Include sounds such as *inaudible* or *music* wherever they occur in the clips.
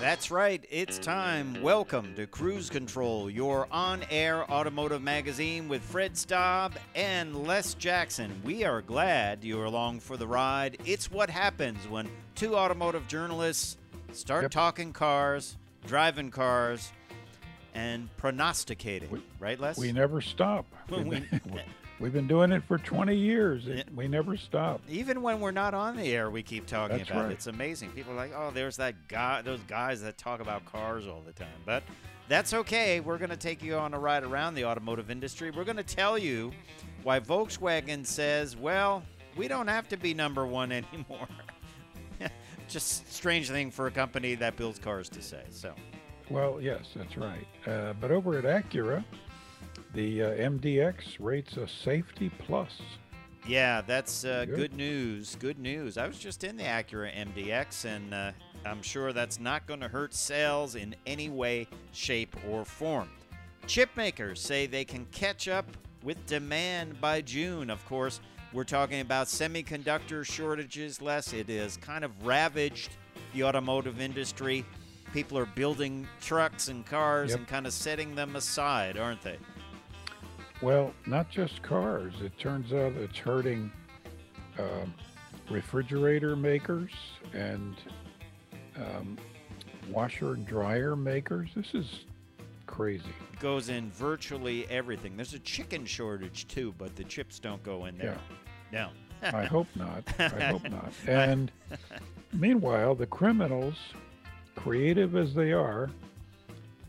That's right, it's time. Welcome to Cruise Control, your on air automotive magazine with Fred Staub and Les Jackson. We are glad you're along for the ride. It's what happens when two automotive journalists start Yep. talking cars, driving cars, and prognosticating. right, Les? We never stop. We- *laughs* *laughs* we've been doing it for 20 years. It- We never stop. Even when we're not on the air, we keep talking That's about it. It's amazing. People are like, oh, there's that guy, those guys that talk about cars all the time. But that's okay. We're going to take you on a ride around the automotive industry. We're going to tell you why Volkswagen says, well, we don't have to be number one *laughs* anymore. *laughs* Just strange thing for a company that builds cars to say. So, Well, yes, that's right. Uh, but over at Acura, the uh, MDX rates a safety plus. yeah, that's uh, Good. good news. Good news. I was just in the Acura MDX, and uh, I'm sure that's not going to hurt sales in any way, shape, or form. Chip makers say they can catch up with demand by June. Of course, we're talking about semiconductor shortages Les. It has kind of ravaged the automotive industry. People are building trucks and cars Yep. and kind of setting them aside, aren't they? Well, not just cars. It turns out it's hurting um, refrigerator makers and um, washer and dryer makers. This is crazy. Goes in virtually everything. There's a chicken shortage too, but the chips don't go in there. Yeah. No. *laughs* I hope not. I hope not. *laughs* And meanwhile, the criminals, creative as they are,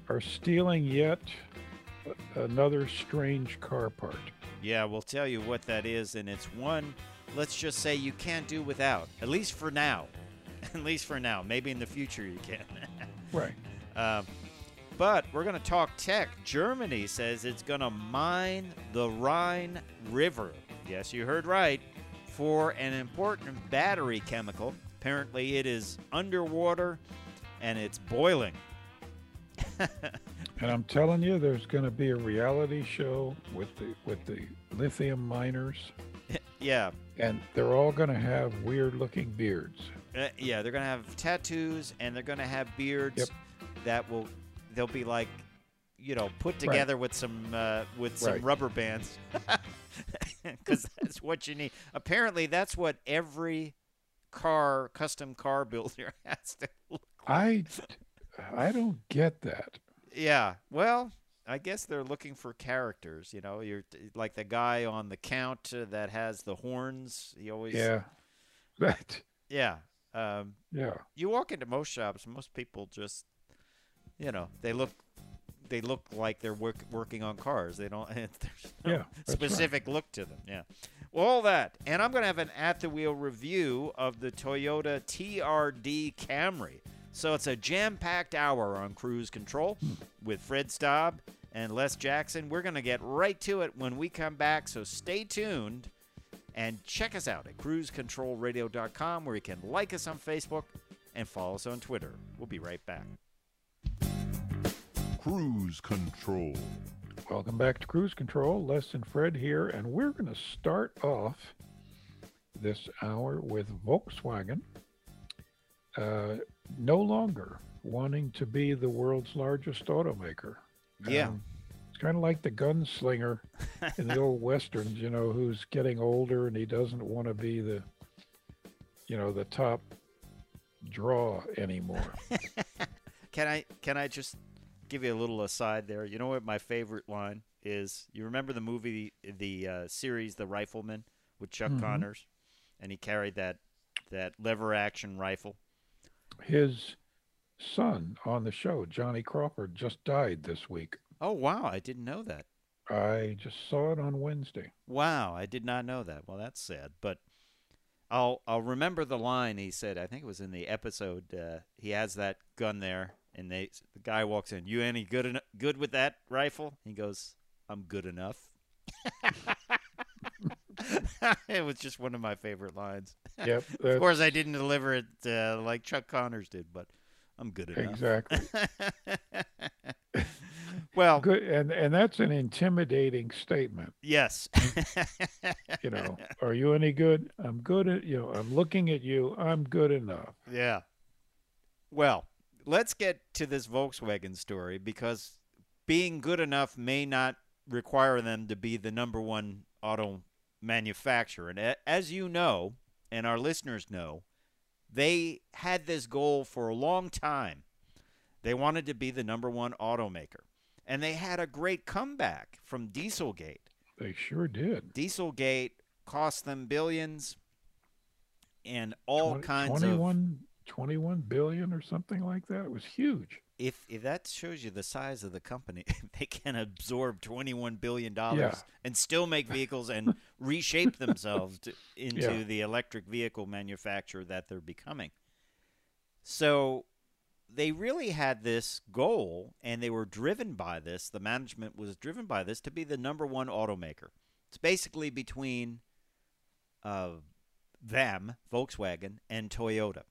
are stealing yet another strange car part. Yeah, we'll tell you what that is, and it's one, let's just say you can't do without, at least for now. *laughs* at least for now. Maybe in the future you can. *laughs* Right. Um, but we're going to talk tech. Germany says it's going to mine the Rhine River. Yes, you heard right. For an important battery chemical. Apparently, it is underwater and it's boiling. *laughs* And I'm telling you, there's going to be a reality show with the with the lithium miners, *laughs* yeah, and they're all going to have weird-looking beards. Uh, yeah, they're gonna have tattoos and they're gonna have beards Yep. that will they'll be like you know put together with some uh, with some Right. rubber bands *laughs* because that's what you need. Apparently, that's what every car custom car builder *laughs* has to. Look. I I don't get that. Yeah, well. I guess they're looking for characters, you know. You're like the guy on the count uh, that has the horns. He always, Yeah. *laughs* That. yeah. Um, Yeah. you walk into most shops, most people just, you know, they look, they look like they're work, working on cars. They don't. *laughs* There's no Yeah, that's right. specific look to them. Yeah. Well, all that, and I'm going to have an at the wheel review of the Toyota TRD Camry. So it's a jam-packed hour on Cruise Control with Fred Staub and Les Jackson. We're going to get right to it when we come back. So stay tuned. And check us out at cruisecontrolradio.com where you can like us on Facebook and follow us on Twitter. We'll be right back. Cruise Control. Welcome back to Cruise Control. Les and Fred here, and we're going to start off this hour with Volkswagen. Uh, no longer wanting to be the world's largest automaker. Yeah. Um, it's kind of like the gunslinger in the old westerns, you know, who's getting older and he doesn't want to be the, you know, the top draw anymore. *laughs* Can I can I just give you a little aside there? You know what my favorite line is? You remember the movie the uh, series The Rifleman with Chuck Mhm. Connors and he carried that that lever action rifle. His son on the show, Johnny Crawford, just died this week. Oh wow, I didn't know that. I just saw it on Wednesday. Wow, I did not know that. Well, that's sad, but I'll I'll remember the line he said. I think it was in the episode. Uh, he has that gun there, And they the guy walks in. You any good eno- good with that rifle? He goes, I'm good enough. *laughs* *laughs* *laughs* it was just one of my favorite lines. *laughs* Yep. Of course, I didn't deliver it uh, like Chuck Connors did, but I'm good enough. Exactly. *laughs* well, Good, and and that's an intimidating statement. yes. You know, are you any good? I'm good at you know. I'm looking at you. I'm good enough. Yeah. Well, let's get to this Volkswagen story because being good enough may not require them to be the number one auto manufacturer. And as you know, and our listeners know, they had this goal for a long time. They wanted to be the number one automaker. And they had a great comeback from Dieselgate. They sure did. Dieselgate cost them billions and all Twen- kinds of 21, 21 billion or something like that. It was huge. If if that shows you the size of the company, *laughs* they can absorb twenty one billion dollars Yeah. and still make vehicles and *laughs* reshape themselves to, into Yeah. the electric vehicle manufacturer that they're becoming. So they really had this goal and they were driven by this. The management was driven by this to be the number one automaker. It's basically between uh, them, Volkswagen, and Toyota.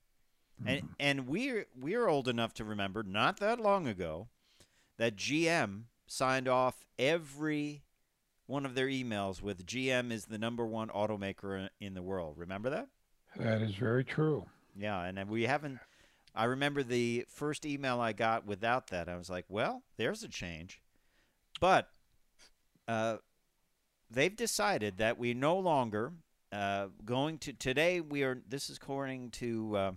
And and we're we're old enough to remember not that long ago that GM signed off every one of their emails with GM is the number one automaker in- in the world. Remember that? That is very true. Yeah, and we haven't. I remember the first email I got without that. I was like, well, there's a change. But uh, they've decided that we no longer uh, going to today. We are. This is according to uh,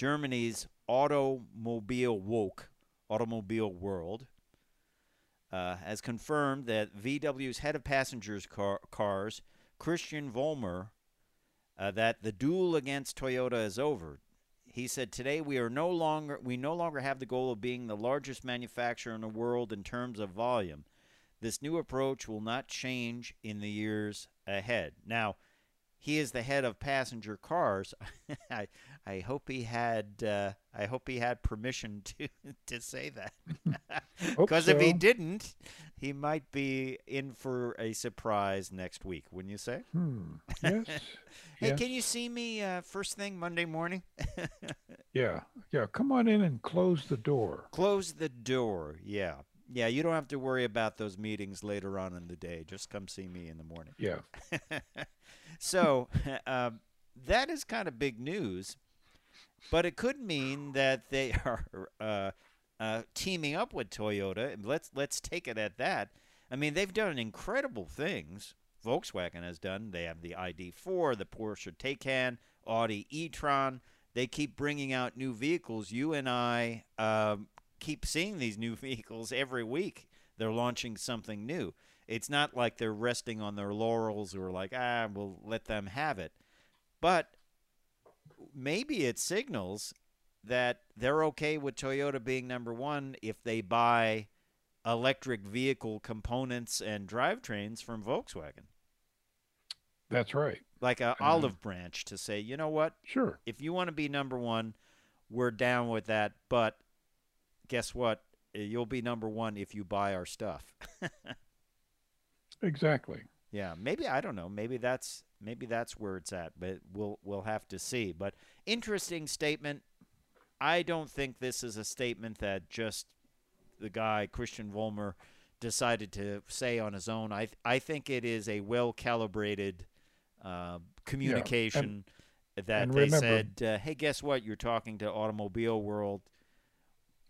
Germany's Automobilwoche Automobile World. Uh, has confirmed that VW's head of passengers car, cars, Christian Vollmer, uh, that the duel against Toyota is over. He said today we are no longer we no longer have the goal of being the largest manufacturer in the world in terms of volume. This new approach will not change in the years ahead. Now, he is the head of passenger cars. *laughs* I I hope he had uh, I hope he had permission *laughs* to to say that. *laughs* Because if he didn't, he might be in for a surprise next week, wouldn't you say? Hmm. Yes. Hey, yes. can you see me uh, first thing Monday morning? Yeah. Yeah. Come on in and close the door. Close the door. Yeah. Yeah, you don't have to worry about those meetings later on in the day. Just come see me in the morning. Yeah. So, *laughs* um, that is kind of big news, but it could mean that they *laughs* are uh, uh, teaming up with Toyota. Let's let's take it at that. I mean, they've done incredible things. Volkswagen has done. They have the ID4, the Porsche Taycan, Audi e-tron. They keep bringing out new vehicles. You and I um, keep seeing these new *laughs* vehicles every week. They're launching something new. It's not like they're resting on their laurels or like, ah, we'll let them have it. But maybe it signals that they're okay with Toyota being number one if they buy electric vehicle components and drivetrains from Volkswagen, That's right. like a olive branch to say, you know what, Sure. if you want to be number one, we're down with that. But guess what? You'll be number one if you buy our stuff. *laughs* Exactly. Yeah, maybe I don't know. Maybe that's maybe that's where it's at, but we'll we'll have to see. But interesting statement. I don't think this is a statement that just the guy Christian Vollmer decided to say on his own. I I think it is a well calibrated uh, communication that and they remember- said, uh, "Hey, guess what? You're talking to Automobile World.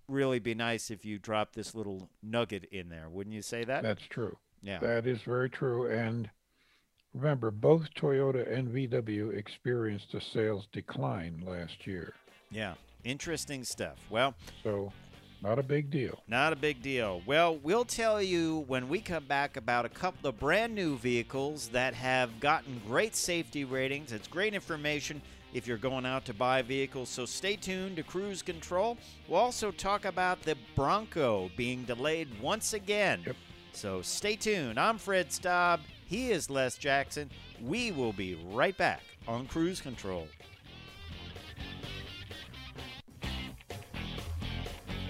Really, be nice if you drop this little nugget in there. Wouldn't you say that? That's true. Yeah. That is very true. And remember, both Toyota and VW experienced a sales decline last year. Yeah, interesting stuff. Well, So, not a big deal. not a big deal. Well, we'll tell you when we come back about a couple of brand new vehicles that have gotten great safety ratings. It's great information if you're going out to buy vehicles. So stay tuned to Cruise Control. We'll also talk about the Bronco being delayed once again. Yep. So stay tuned. I'm Fred Staub. He is Les Jackson. We will be right back on Cruise Control.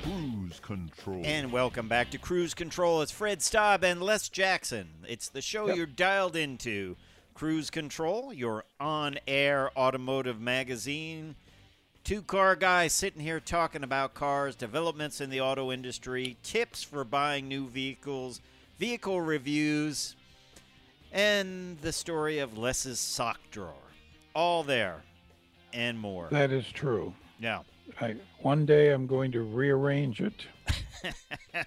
Cruise control. And welcome back to Cruise Control. It's Fred Staub and Les Jackson. It's the show Yep. you're dialed into. Cruise Control, your on air automotive magazine. Two car guys sitting here talking about cars, developments in the auto industry, tips for buying new vehicles, vehicle reviews, and the story of Les's sock drawer. All there and more. That is true. Yeah. I, one day I'm going to rearrange it. *laughs*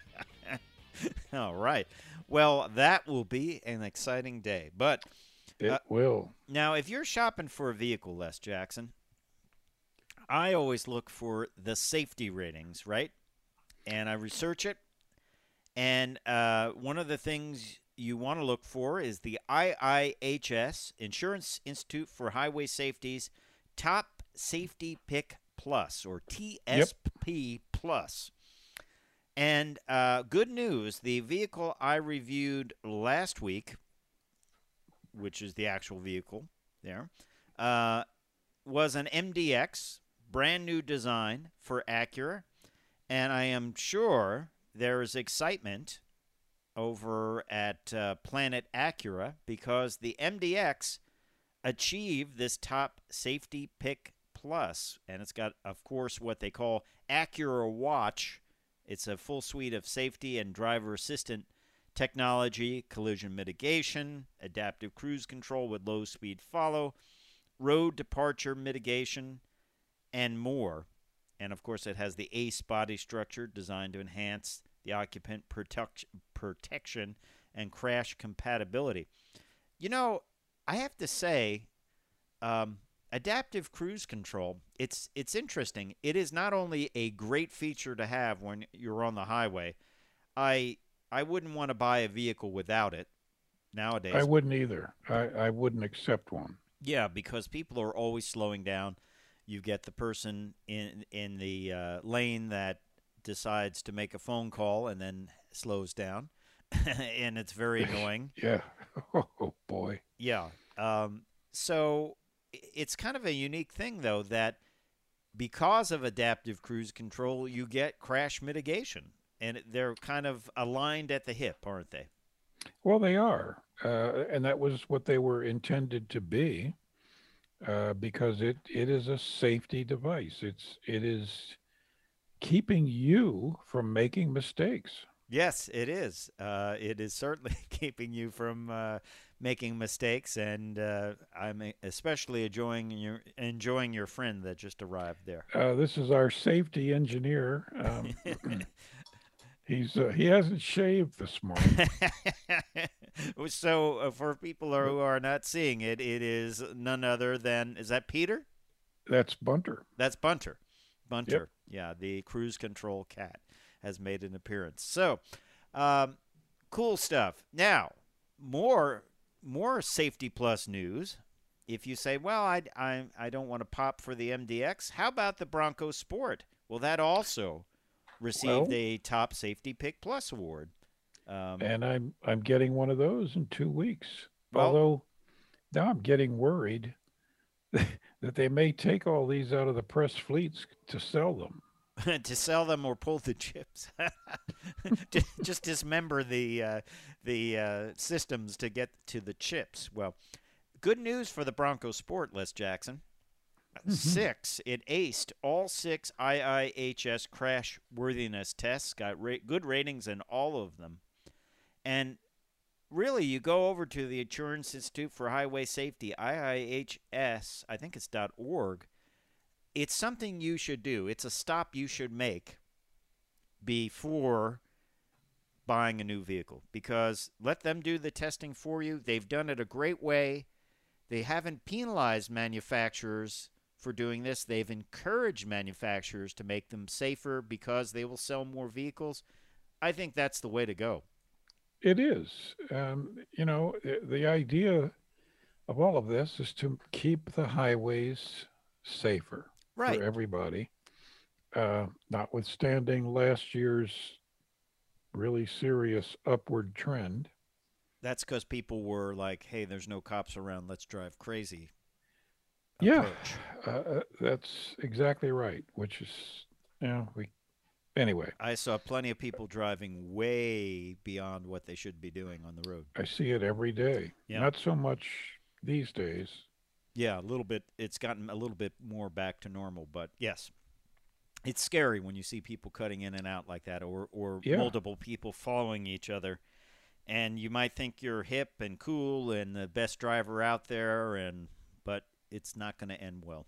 all right. Well, that will be an exciting day. But It Uh, will. Now, if you're shopping for a vehicle, Les Jackson, I always look for the safety ratings, right? And I research it. And uh, one of the things you want to look for is the IIHS, Insurance Institute for Highway Safety's Top Safety Pick Plus, or TSP Plus. And uh, good news the vehicle I reviewed last week which is the actual vehicle there, uh, was an MDX, brand new design for Acura. And I am sure there is excitement over at uh, Planet Acura because the MDX achieved this top safety pick plus, and it's got, of course, what they call Acura Watch. It's a full suite of safety and driver assistant technology, collision mitigation, adaptive cruise control with low speed follow, road departure mitigation, and more. And of course, it has the ACE body structure designed to enhance the occupant protect- protection and crash compatibility. You know, I have to say, um, adaptive cruise control. It's it's interesting. It is not only a great feature to have when you're on the highway. I I wouldn't want to buy a vehicle without it nowadays. I wouldn't either. I, I wouldn't accept one. Yeah, because people are always slowing down. You get the person in in the uh, lane that decides to make a phone call and then slows down, *laughs* and it's very *laughs* annoying. Yeah. *laughs* Oh boy. Yeah. Um, so it's kind of a unique thing, though, that because of adaptive cruise control, you get crash mitigation, and they're kind of aligned at the hip, aren't they? Well, they are, uh, and that was what they were intended to be, uh, because it it is a safety device. It's it is keeping you from making mistakes. Yes, it is. Uh, it is certainly *laughs* keeping you from uh, making mistakes, and uh, I'm especially enjoying your enjoying your friend that just arrived there. Uh, this is our safety engineer. Um, *laughs* *clears throat* he's uh, he hasn't shaved this morning. *laughs* so, uh, for people who are not seeing it, it is none other than is that Peter? That's Bunter. That's Bunter. Bunter. Yeah, the cruise control cat has made an appearance. So, um, cool stuff. Now, more more safety plus news. If you say, "Well, I I I don't want to pop for the MDX," how about the Bronco Sport? Well, that also received Well- a top safety pick plus award. Um, and I'm I'm getting one of those in two weeks. Well- Although now I'm getting worried *laughs* that they may take all these out of the press fleets to sell them. *laughs* to sell them or pull the chips. *laughs* Ju- Just dismember the uh, the uh, systems to get to the chips. Well, good news for the Bronco Sport, Les Jackson. Mm-hmm. Six, it aced all six IIHS crash worthiness tests. Got ra- good ratings in all of them, and really, you go over to the Insurance Institute for Highway Safety IIHS. I think it's .org it's something you should do. It's a stop you should make before buying a new vehicle because let them do the testing for you. They've done it a great way. They haven't penalized manufacturers for doing this. They've encouraged manufacturers to make them safer because they will sell more vehicles. I think that's the way to go. It is. Um, you know, the, the idea of all of this is to keep the highways safer Right. for everybody. Uh, notwithstanding last year's really serious upward trend. That's because people were like, hey, there's no cops around. Let's drive crazy. Yeah, approach. uh, uh, that's exactly right. Which is, you know, we anyway, I saw plenty of people driving way beyond what they should be doing on the road. I see it every day. Yeah. Not so much these days. Yeah, a little bit. It's gotten a little bit more back to normal, but yes, it's scary when you see people cutting in and out like that, or or Yeah. multiple people following each other, and you might think you're hip and cool and the best driver out there, and but it's not going to end well.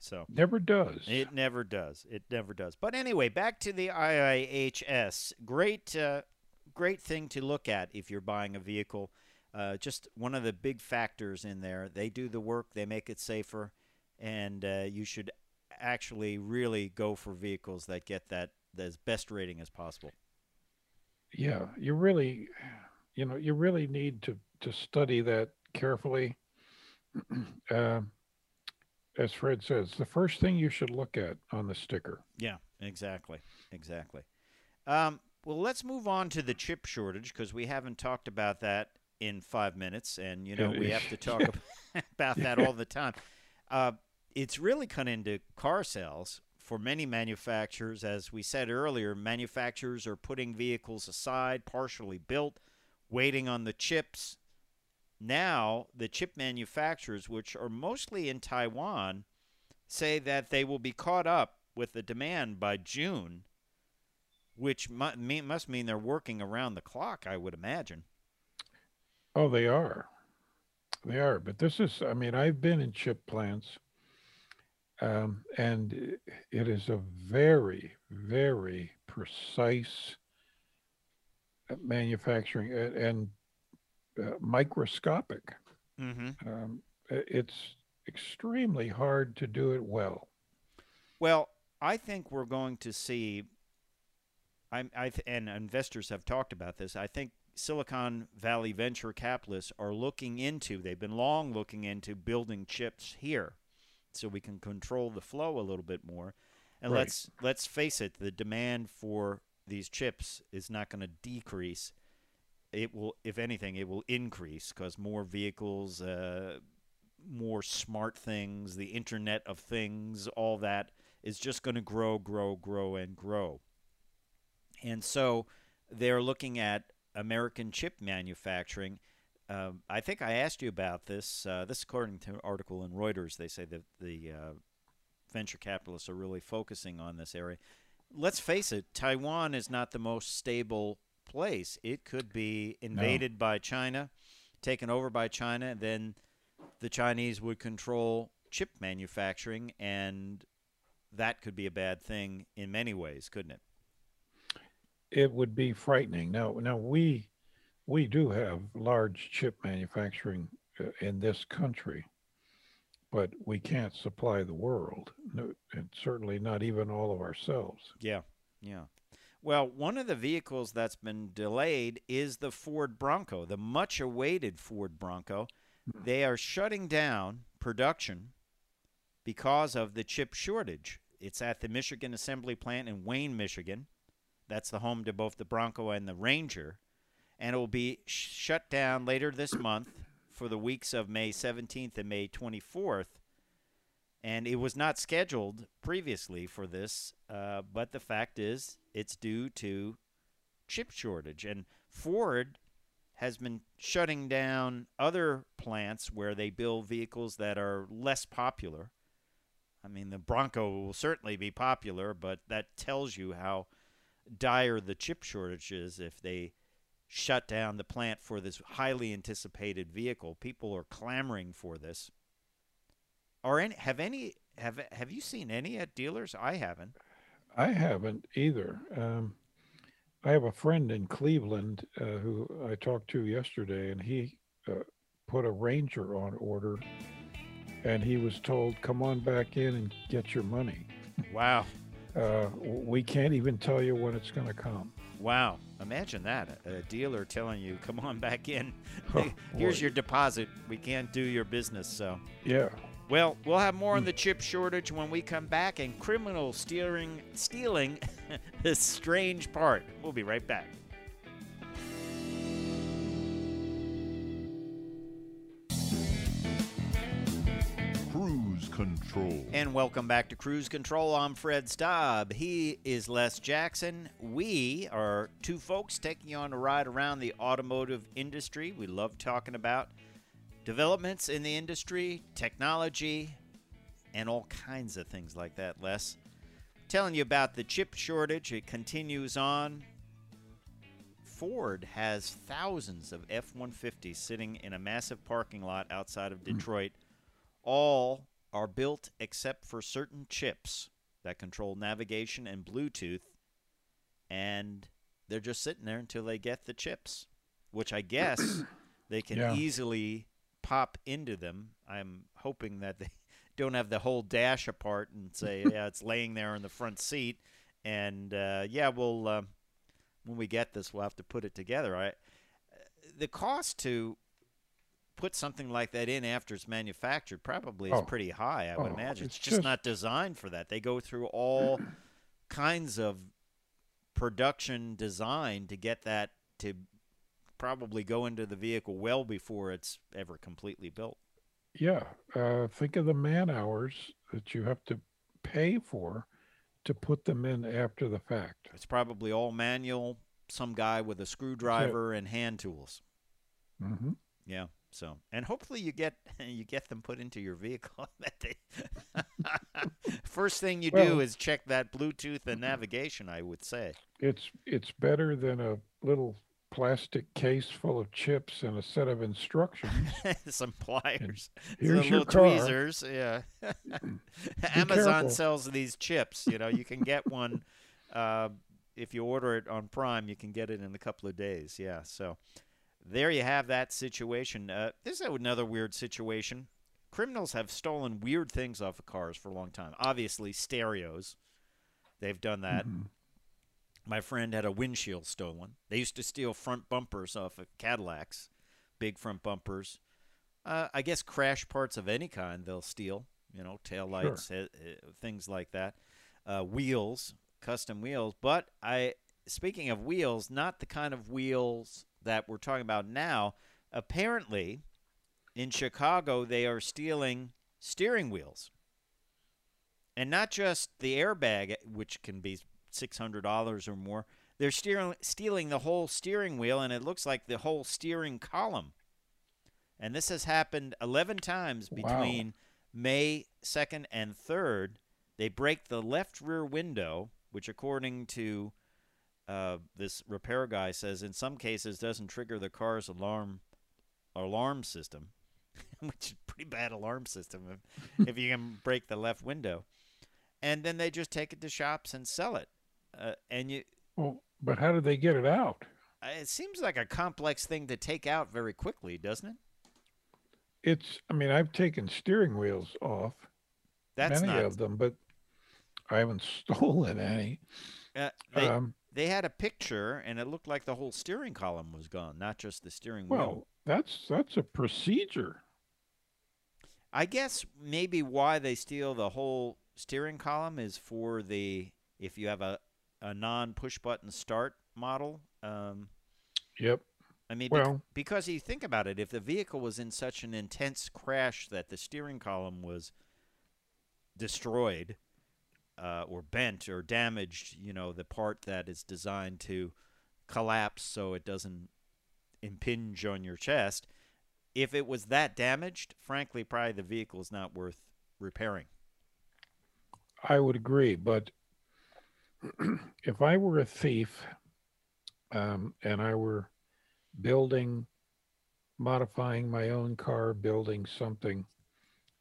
So Never does. it never does. It never does. But anyway, back to the IIHS. Great, uh, great thing to look at if you're buying a vehicle. Uh, just one of the big factors in there. They do the work. They make it safer, and uh, you should actually really go for vehicles that get that as best rating as possible. yeah, you really, you know, you really need to to study that carefully. *clears throat* um, as Fred says, the first thing you should look at on the sticker. Yeah, exactly, exactly. Um, well, let's move on to the chip shortage because we haven't talked about that in five minutes, and you know we have to *laughs* talk yeah. *laughs* about that all the time. Uh, it's really cut into car sales for many manufacturers. As we said earlier, manufacturers are putting vehicles aside, partially built, waiting on the chips. Now, the chip manufacturers, which are mostly in Taiwan, say that they will be caught up with the demand by June, which must mean they're working around the clock, I would imagine. Oh, they are. They are. But this is, I mean, I've been in chip plants, um, and it is a very, very precise uh, manufacturing and uh, microscopic. Mm-hmm. Um, it's extremely hard to do it well. Well, I think we're going to see. I'm, I and investors have talked about this. I think Silicon Valley venture capitalists are looking into. They've been long looking into building chips here, so we can control the flow a little bit more. And Right. let's let's face it, the demand for these chips is not going to decrease. It will, if anything, it will increase because more vehicles, uh, more smart things, the Internet of Things, all that is just going to grow, grow, grow, and grow. And so they're looking at American chip manufacturing. Um, I think I asked you about this. Uh, this, according to an article in Reuters, they say that the uh, venture capitalists are really focusing on this area. Let's face it, Taiwan is not the most stable place. It could be invaded by China, taken over by China, and then the Chinese would control chip manufacturing, and that could be a bad thing in many ways, couldn't it? It would be frightening. Now, now we we do have large chip manufacturing uh, in this country, but we can't supply the world, no, and certainly not even all of ourselves. Yeah, yeah. Well, one of the vehicles that's been delayed is the Ford Bronco, the much awaited Ford Bronco. Hmm. They are shutting down production because of the chip shortage. It's at the Michigan Assembly Plant in Wayne, Michigan. That's the home to both the Bronco and the Ranger. And it will be shut down later this month for the weeks of May 17th and May 24th and it was not scheduled previously for this. Uh, but the fact is, it's due to chip shortage, and Ford has been shutting down other plants where they build vehicles that are less popular. I mean, the Bronco will certainly be popular, but that tells you how dire the chip shortage is if they shut down the plant for this highly anticipated vehicle. People are clamoring for this. Are any have any have have you seen any at dealers? I haven't. I haven't either. Um, I have a friend in Cleveland uh, who I talked to yesterday, and he uh, put a Ranger on order, and he was told, "Come on back in and get your money." Wow, Uh, we can't even tell you when it's going to come. wow! Imagine that a dealer telling you, "Come on back in. Oh, *laughs* Here's your deposit. We can't do your business." So, Yeah. Well, we'll have more on mm. the chip shortage when we come back and criminal stealing stealing *laughs* this strange part. We'll be right back. Cruise control. And welcome back to Cruise Control. I'm Fred Staub. He is Les Jackson. We are two folks taking you on a ride around the automotive industry. We love talking about developments in the industry, technology, and all kinds of things like that, Les. Telling you about the chip shortage. It continues on. Ford has thousands of F 150s sitting in a massive parking lot outside of hmm. Detroit. All are built except for certain chips that control navigation and Bluetooth, and they're just sitting there until they get the chips, which I guess *coughs* they can Yeah. easily pop into them. I'm hoping that they *laughs* don't have the whole dash apart and say, *laughs* yeah, it's laying there in the front seat. And uh, yeah, we'll uh, when we get this, we'll have to put it together. I, the cost to put something like that in after it's manufactured probably is Oh. pretty high. I would Oh, imagine it's, it's just, just- not designed for that. They go through all *clears throat* kinds of production design to get that to probably go into the vehicle well before it's ever completely built. Yeah. Uh, think of the man hours that you have to pay for to put them in after the fact. It's probably all manual, some guy with a screwdriver and hand tools. Mm-hmm. Yeah. So, and hopefully you get *laughs* you get them put into your vehicle. *laughs* that they *laughs* First thing you do is check that Bluetooth and navigation. I would say. It's it's better than a little plastic case full of chips and a set of instructions. *laughs* Some pliers, some Here's your little car. tweezers. Yeah. *clears throat* *laughs* Amazon careful. sells these chips. You know, you can get one uh, if you order it on Prime. You can get it in a couple of days. Yeah. So there you have that situation. Uh, this is another weird situation. Criminals have stolen weird things off of cars for a long time. Obviously, stereos. They've done that. Mhm. My friend had a windshield stolen. They used to steal front bumpers off of Cadillacs, big front bumpers. Uh, I guess crash parts of any kind they'll steal. You know, tail lights, uh, uh, things like that. Uh, wheels, custom wheels. But I, speaking of wheels, not the kind of wheels that we're talking about now. Apparently, in Chicago, they are stealing steering wheels, and not just the airbag, which can be six hundred dollars or more. They're steering, stealing the whole steering wheel, and it looks like the whole steering column. And this has happened eleven times Wow. between May second and third. They break the left rear window, which, according to uh, this repair guy, says in some cases doesn't trigger the car's alarm alarm system, *laughs* which is a pretty bad alarm system if, *laughs* if you can break the left window. And then they just take it to shops and sell it. Uh, and you, Well, but how did they get it out? uh, it seems like a complex thing to take out very quickly, doesn't it? It's. I mean, I've taken steering wheels off, That's many not. of them, but I haven't *laughs* stolen any. Uh, they, um, they had a picture, and it looked like the whole steering column was gone, not just the steering wheel. well, that's that's a procedure. I guess maybe why they steal the whole steering column is for the if you have a, a non push button start model. Um, Yep. I mean, bec- Well- because you think about it, if the vehicle was in such an intense crash that the steering column was destroyed uh, or bent or damaged, you know, the part that is designed to collapse so it doesn't impinge on your chest. If it was that damaged, frankly, probably the vehicle is not worth repairing. I would agree, but *clears throat* if I were a thief um, and I were building, modifying my own car, building something,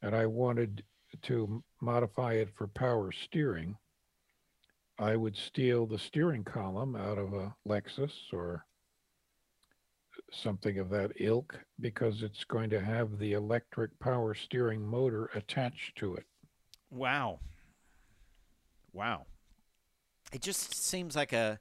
and I wanted to modify it for power steering, I would steal the steering column out of a Lexus or something of that ilk because it's going to have the electric power steering motor attached to it. Wow. Wow. It just seems like a.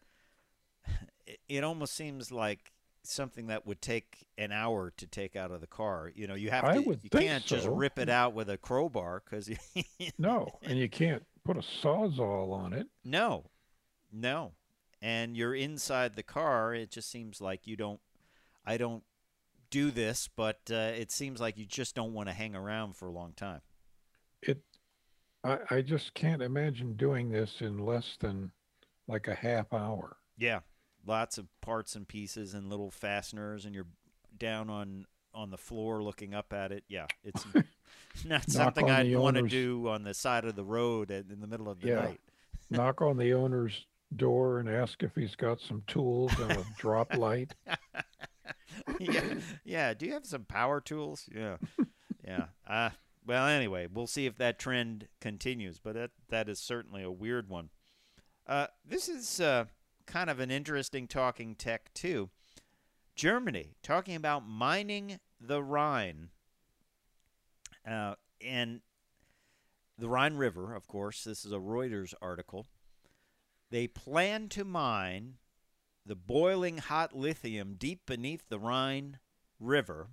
it- almost seems like something that would take an hour to take out of the car. You know, you have I to. you can't just rip it out with a crowbar because. *laughs* No, and you can't put a sawzall on it. no, no, and you're inside the car. It just seems like you don't. I don't do this, but uh, it seems like you just don't want to hang around for a long time. it I, I just can't imagine doing this in less than like a half hour. Yeah, lots of parts and pieces and little fasteners, and you're down on on the floor looking up at it. Yeah, it's *laughs* not something I'd want to do on the side of the road in the middle of the Yeah. night. Knock on the owner's door and ask if he's got some tools and a drop light. *laughs* yeah, yeah. Do you have some power tools? Yeah, yeah. *laughs* Uh, well, anyway, we'll see if that trend continues, but that that is certainly a weird one. Uh, this is uh, kind of an interesting talking tech too. Germany talking about mining the Rhine, uh, and the Rhine River, of course. This is a Reuters article. They plan to mine the boiling hot lithium deep beneath the Rhine River.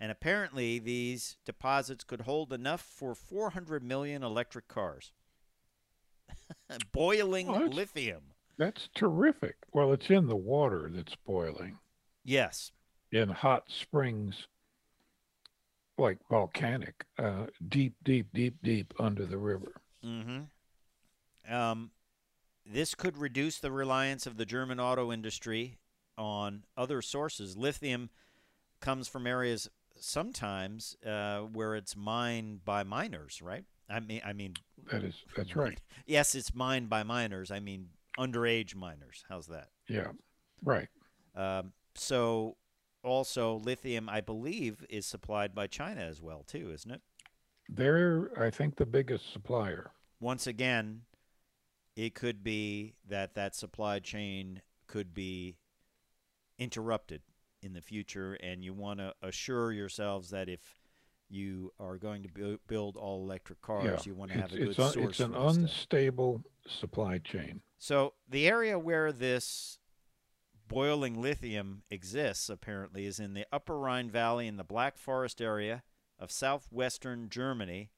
And apparently, these deposits could hold enough for 400 million electric cars. *laughs* boiling lithium. That's terrific. Well, it's in the water that's boiling Yes. in hot springs, like volcanic, uh, deep, deep, deep, deep under the river. Mm-hmm. Um, this could reduce the reliance of the German auto industry on other sources. Lithium comes from areas sometimes uh, where it's mined by miners, right? I mean, I mean, That is, that's right. yes, it's mined by miners. I mean, underage miners. How's that? Yeah, right. Um, so, also lithium, I believe, is supplied by China as well, too, isn't it? They're, I think, the biggest supplier. once again, it could be that that supply chain could be interrupted in the future, and you want to assure yourselves that if you are going to bu- build all electric cars, yeah, you want to have it's, a good it's, un- source it's an this stuff. unstable supply chain. So the area where this boiling lithium exists apparently is in the Upper Rhine Valley in the Black Forest area of southwestern Germany.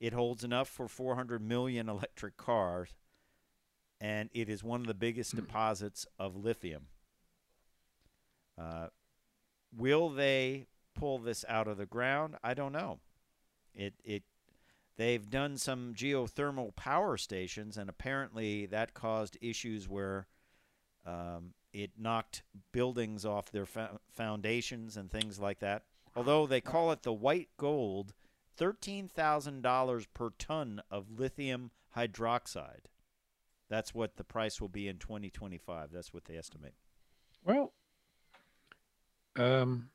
It holds enough for 400 million electric cars, and it is one of the biggest hmm. deposits of lithium. Uh, will they pull this out of the ground? I don't know. It it they've done some geothermal power stations, and apparently that caused issues where um, it knocked buildings off their fo- foundations and things like that. Although they call it the white gold, thirteen thousand dollars per ton of lithium hydroxide. That's what the price will be in 2025. That's what they estimate. Well, um,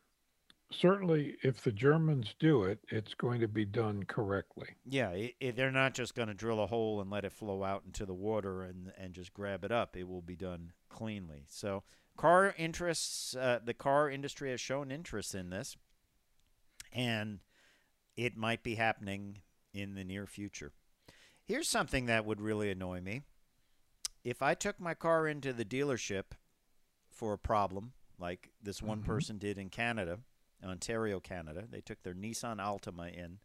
certainly, if the Germans do it, it's going to be done correctly. Yeah, it, it, they're not just going to drill a hole and let it flow out into the water and and just grab it up. It will be done cleanly. So, car interests, uh, the car industry has shown interest in this, and it might be happening in the near future. Here's something that would really annoy me. If I took my car into the dealership for a problem, like this one Mhm. person did in Canada, Ontario, Canada, they took their Nissan Altima in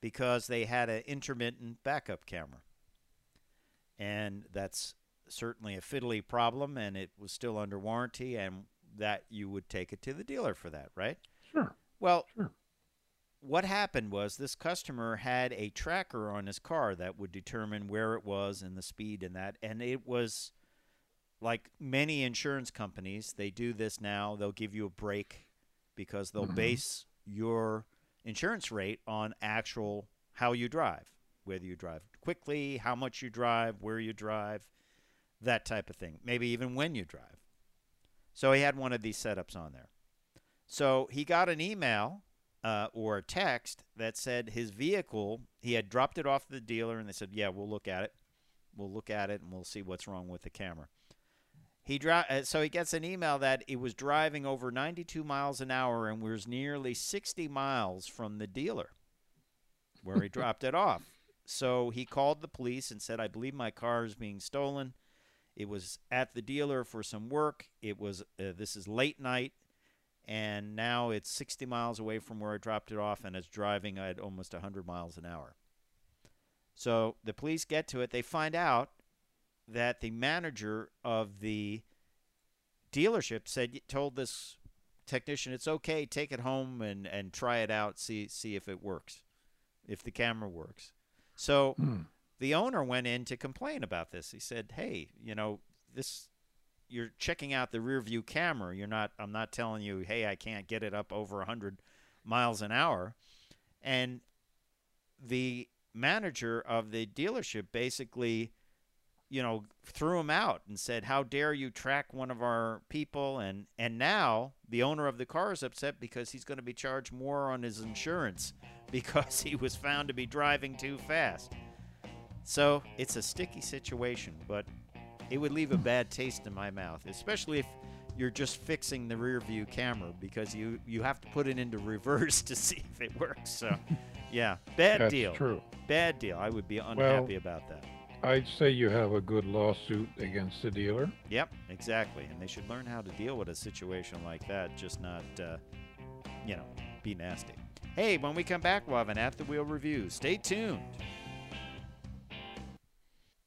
because they had an intermittent backup camera. And that's certainly a fiddly problem, and it was still under warranty, and that you would take it to the dealer for that, right? Sure. Well, Sure. what happened was this customer had a tracker on his car that would determine where it was and the speed and that, and it was like many insurance companies, they do this now. They'll give you a break because they'll Mhm. base your insurance rate on actual how you drive, whether you drive quickly, how much you drive, where you drive, that type of thing. Maybe even when you drive. So he had one of these setups on there. So he got an email uh, or a text that said his vehicle, he had dropped it off the dealer and they said, Yeah, we'll look at it. We'll look at it and we'll see what's wrong with the camera. He dri- uh, so he gets an email that it was driving over 92 miles an hour and was nearly 60 miles from the dealer where he *laughs* dropped it off. So he called the police and said, I believe my car is being stolen. It was at the dealer for some work. It was uh, this is late night, and now it's 60 miles away from where I dropped it off, and it's driving at almost 100 miles an hour. So the police get to it. They find out that the manager of the dealership said told this technician it's okay, take it home and and try it out, see see if it works. if the camera works. So Hmm. the owner went in to complain about this. He said, "Hey, you know, this you're checking out the rear view camera. You're not I'm not telling you, "Hey, I can't get it up over 100 miles an hour." And the manager of the dealership basically you know threw him out and said how dare you track one of our people? And and now the owner of the car is upset because he's going to be charged more on his insurance *laughs* because he was found to be driving too fast. So it's a sticky situation but it would leave a bad taste in my mouth especially if you're just fixing the rear view camera because you you have to put it into reverse *laughs* to see if it works so yeah bad That's deal. true. bad deal. I would be unhappy about that I'd say you have a good lawsuit against the dealer. Yep, exactly. And they should learn how to deal with a situation like that, just not, uh, you know, be nasty. Hey, when we come back, we'll have an At the Wheel review. Stay tuned.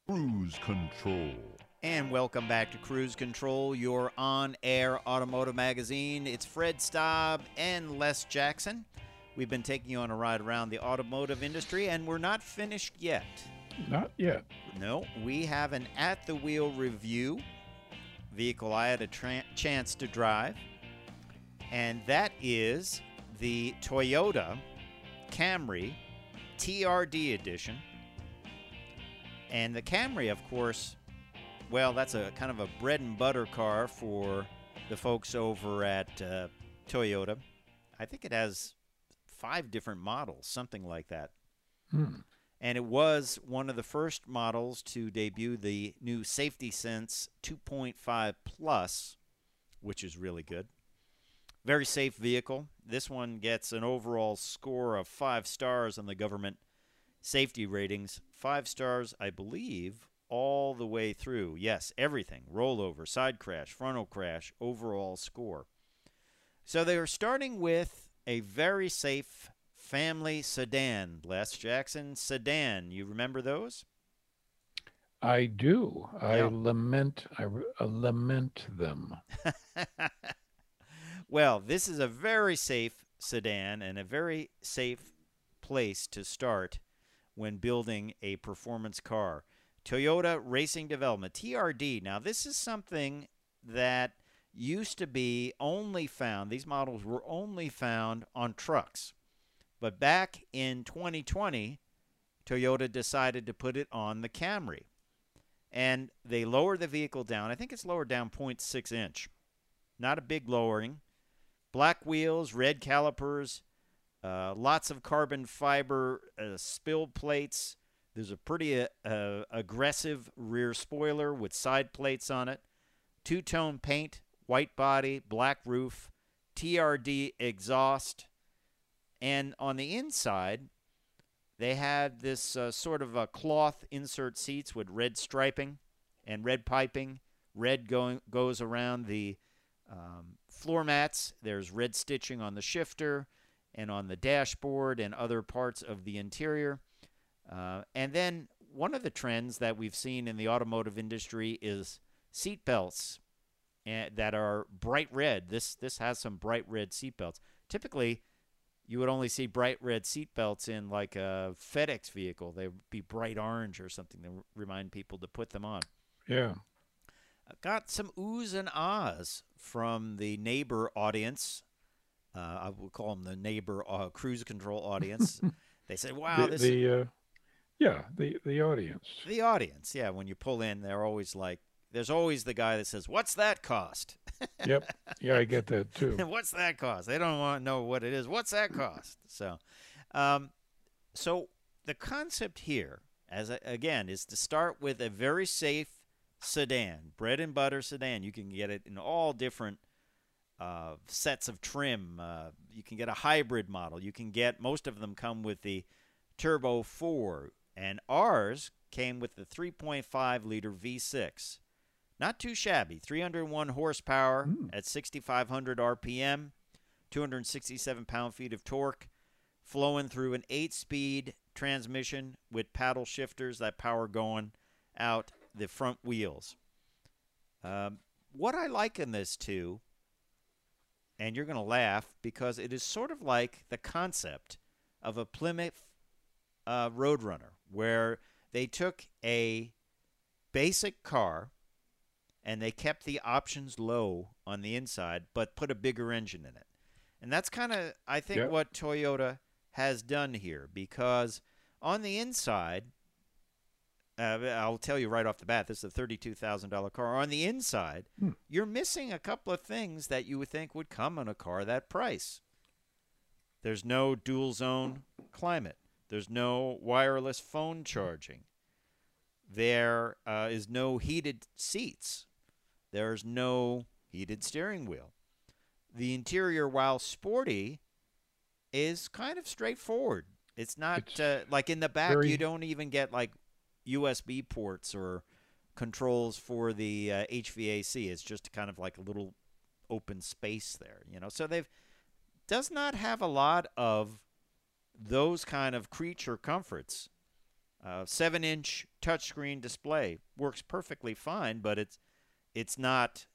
Cruise control. And welcome back to Cruise Control, your on air automotive magazine. It's Fred Staub and Les Jackson. We've been taking you on a ride around the automotive industry, and we're not finished yet. Not yet. No, we have an at the wheel review vehicle I had a tra- chance to drive, and that is the Toyota Camry TRD edition. And the Camry, of course, well, that's a kind of a bread and butter car for the folks over at uh, Toyota. I think it has five different models, something like that Hmm. And it was one of the first models to debut the new Safety Sense 2.5 Plus, which is really good. Very safe vehicle. This one gets an overall score of five stars on the government safety ratings. Five stars, I believe, all the way through. Yes, everything rollover, side crash, frontal crash, overall score. So they are starting with a very safe family sedan. Les Jackson sedan. You remember those? I do. I lament. I uh, lament them. *laughs* well, this is a very safe sedan and a very safe place to start when building a performance car. Toyota Racing Development, TRD. Now, this is something that used to be only found, these models were only found on trucks. But back in 2020, Toyota decided to put it on the Camry. And they lowered the vehicle down. I think it's lowered down 0.6 inch. Not a big lowering. Black wheels, red calipers, uh, lots of carbon fiber uh, spill plates. There's a pretty uh, uh, aggressive rear spoiler with side plates on it. Two tone paint, white body, black roof, TRD exhaust. And on the inside, they had this uh, sort of a cloth insert seats with red striping and red piping. Red going goes around the um, floor mats. There's red stitching on the shifter and on the dashboard and other parts of the interior. Uh, and then one of the trends that we've seen in the automotive industry is seat belts and, that are bright red. This this has some bright red seat belts. Typically, you would only see bright red seat belts in like a FedEx vehicle. They would be bright orange or something to r- remind people to put them on. Yeah. I got some oohs and ahs from the neighbor audience. Uh, I will call them the neighbor uh, cruise control audience. *laughs* they said, "Wow, the this the uh, yeah the the audience. the audience." Yeah, when you pull in, they're always like, "There's always the guy that says, "What's that cost?" *laughs* Yep. Yeah, I get that too. *laughs* What's that cost? They don't want to know what it is. What's that cost? So, um, so the concept here, as a, again, is to start with a very safe sedan, bread and butter sedan. You can get it in all different uh, sets of trim. Uh, you can get a hybrid model. You can get most of them come with the Turbo 4, and ours came with the 3.5 liter V6. Not too shabby. 301 horsepower Mm. at 6,500 RPM, 267 pound feet of torque, flowing through an eight speed transmission with paddle shifters that power going out the front wheels. Um, what I liken this to, and you're going to laugh because it is sort of like the concept of a Plymouth uh, Roadrunner, where they took a basic car and they kept the options low on the inside, but put a bigger engine in it. And that's kind of, I think, Yep. what Toyota has done here because on the inside, uh, I'll tell you right off the bat, this is a thirty-two thousand dollar car. On the inside, Hmm. you're missing a couple of things that you would think would come in a car that price. There's no dual zone climate. There's no wireless phone charging. There uh, is no heated seats. There's no heated steering wheel. The interior, while sporty, is kind of straightforward. It's not It's uh, like in the back. very- You don't even get like USB ports or controls for the uh, HVAC. It's just kind of like a little open space there, you know. So they've does not have a lot of those kind of creature comforts. Uh, seven-inch touchscreen display works perfectly fine, but it's it's not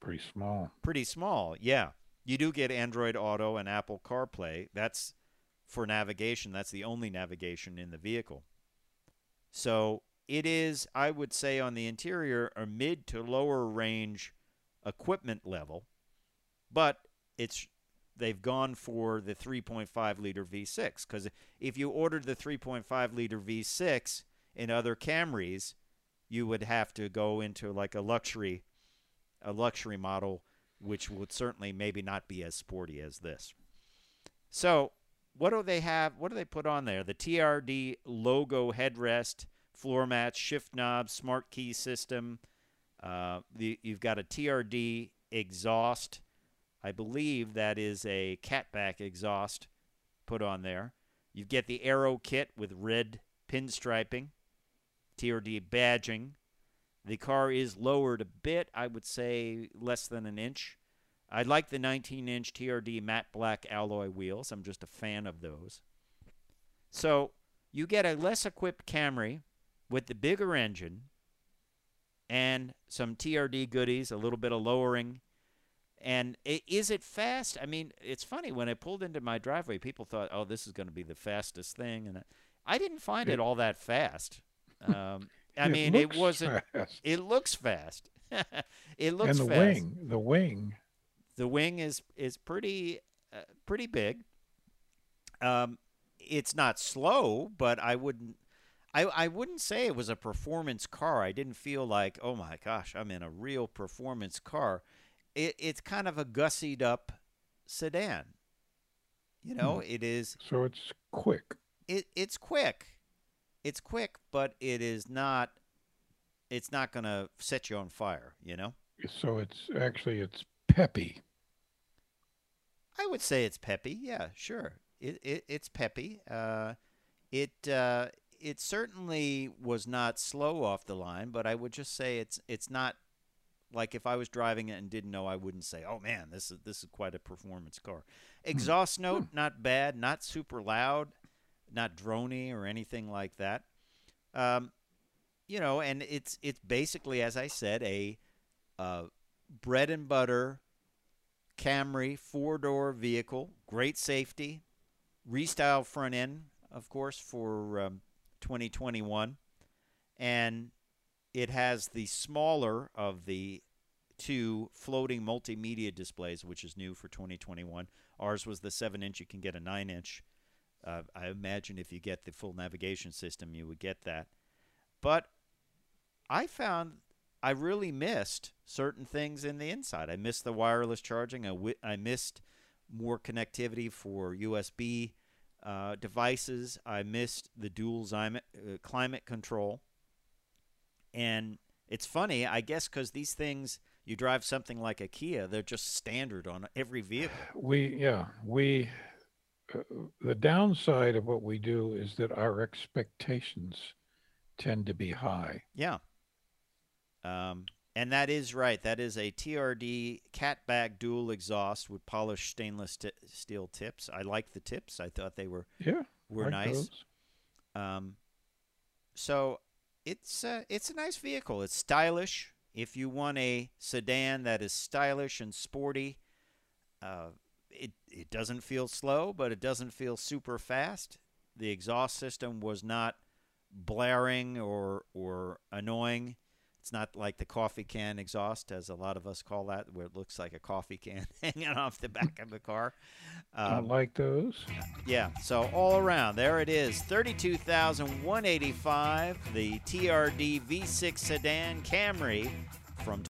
Pretty small. pretty small. Yeah, you do get Android Auto and Apple CarPlay. That's for navigation. That's the only navigation in the vehicle. So it is, I would say, on the interior, a mid to lower range equipment level, but it's they've gone for the 3.5 liter V6 because if you ordered the 3.5 liter V6 in other Camrys, you would have to go into like a luxury a luxury model which would certainly maybe not be as sporty as this. So, what do they have? What do they put on there? The TRD logo headrest, floor mats, shift knobs, smart key system. Uh, the, you've got a TRD exhaust. I believe that is a catback exhaust put on there. You get the aero kit with red pinstriping, TRD badging. The car is lowered a bit, I would say less than an inch. I like the 19 inch TRD matte black alloy wheels. I'm just a fan of those. So you get a less equipped Camry with the bigger engine and some TRD goodies, a little bit of lowering. And is it fast? I mean, it's funny when I pulled into my driveway, people thought, "Oh, this is going to be the fastest thing," and I- I didn't find It- all that fast. Um, I It mean, it looks wasn't. fast. It looks fast. *laughs* it looks and the fast. wing, the wing. The wing is is pretty uh, pretty big. Um, it's not slow, but I wouldn't. I, I wouldn't say it was a performance car. I didn't feel like, oh my gosh, I'm in a real performance car. It, it's kind of a gussied up sedan. You know, it is So it's quick. it it's quick. It's quick, but it is not it's not going to set you on fire, you know? So it's actually it's peppy. I would say it's peppy. Yeah, sure. It, it it's peppy. Uh, it uh, it certainly was not slow off the line, but I would just say it's it's not like if I was driving it and didn't know, I wouldn't say, "Oh man, this is this is quite a performance car." Exhaust note, not bad, not super loud, not drony or anything like that. Um, you know, and it's it's basically, as I said, a uh, bread and butter Camry four door vehicle, great safety, restyle front end, of course, for um, 2021, and it has the smaller of the two floating multimedia displays, which is new for 2021. Ours was the seven inch. You can get a nine inch. Uh, I imagine if you get the full navigation system, you would get that. But I found I really missed certain things in the inside. I missed the wireless charging. I, I missed more connectivity for USB uh, devices. I missed the dual zyme- uh, climate control. And it's funny, I guess, because these things, you drive something like a Kia, they're just standard on every vehicle. We yeah we. Uh, the downside of what we do is that our expectations tend to be high. Yeah. Um, and that is right. That is a TRD catback dual exhaust with polished stainless t- steel tips. I like the tips. I thought they were Yeah, were like nice. Um, so it's uh, it's a nice vehicle. It's stylish. If you want a sedan that is stylish and sporty, uh, it it doesn't feel slow, but it doesn't feel super fast. the exhaust system was not blaring or or annoying. It's not like the coffee can exhaust, as a lot of us call that, where it looks like a coffee can *laughs* hanging off the back of the car. I Um, like those. yeah, so all around, there it is 32,185, the TRD V6 sedan Camry from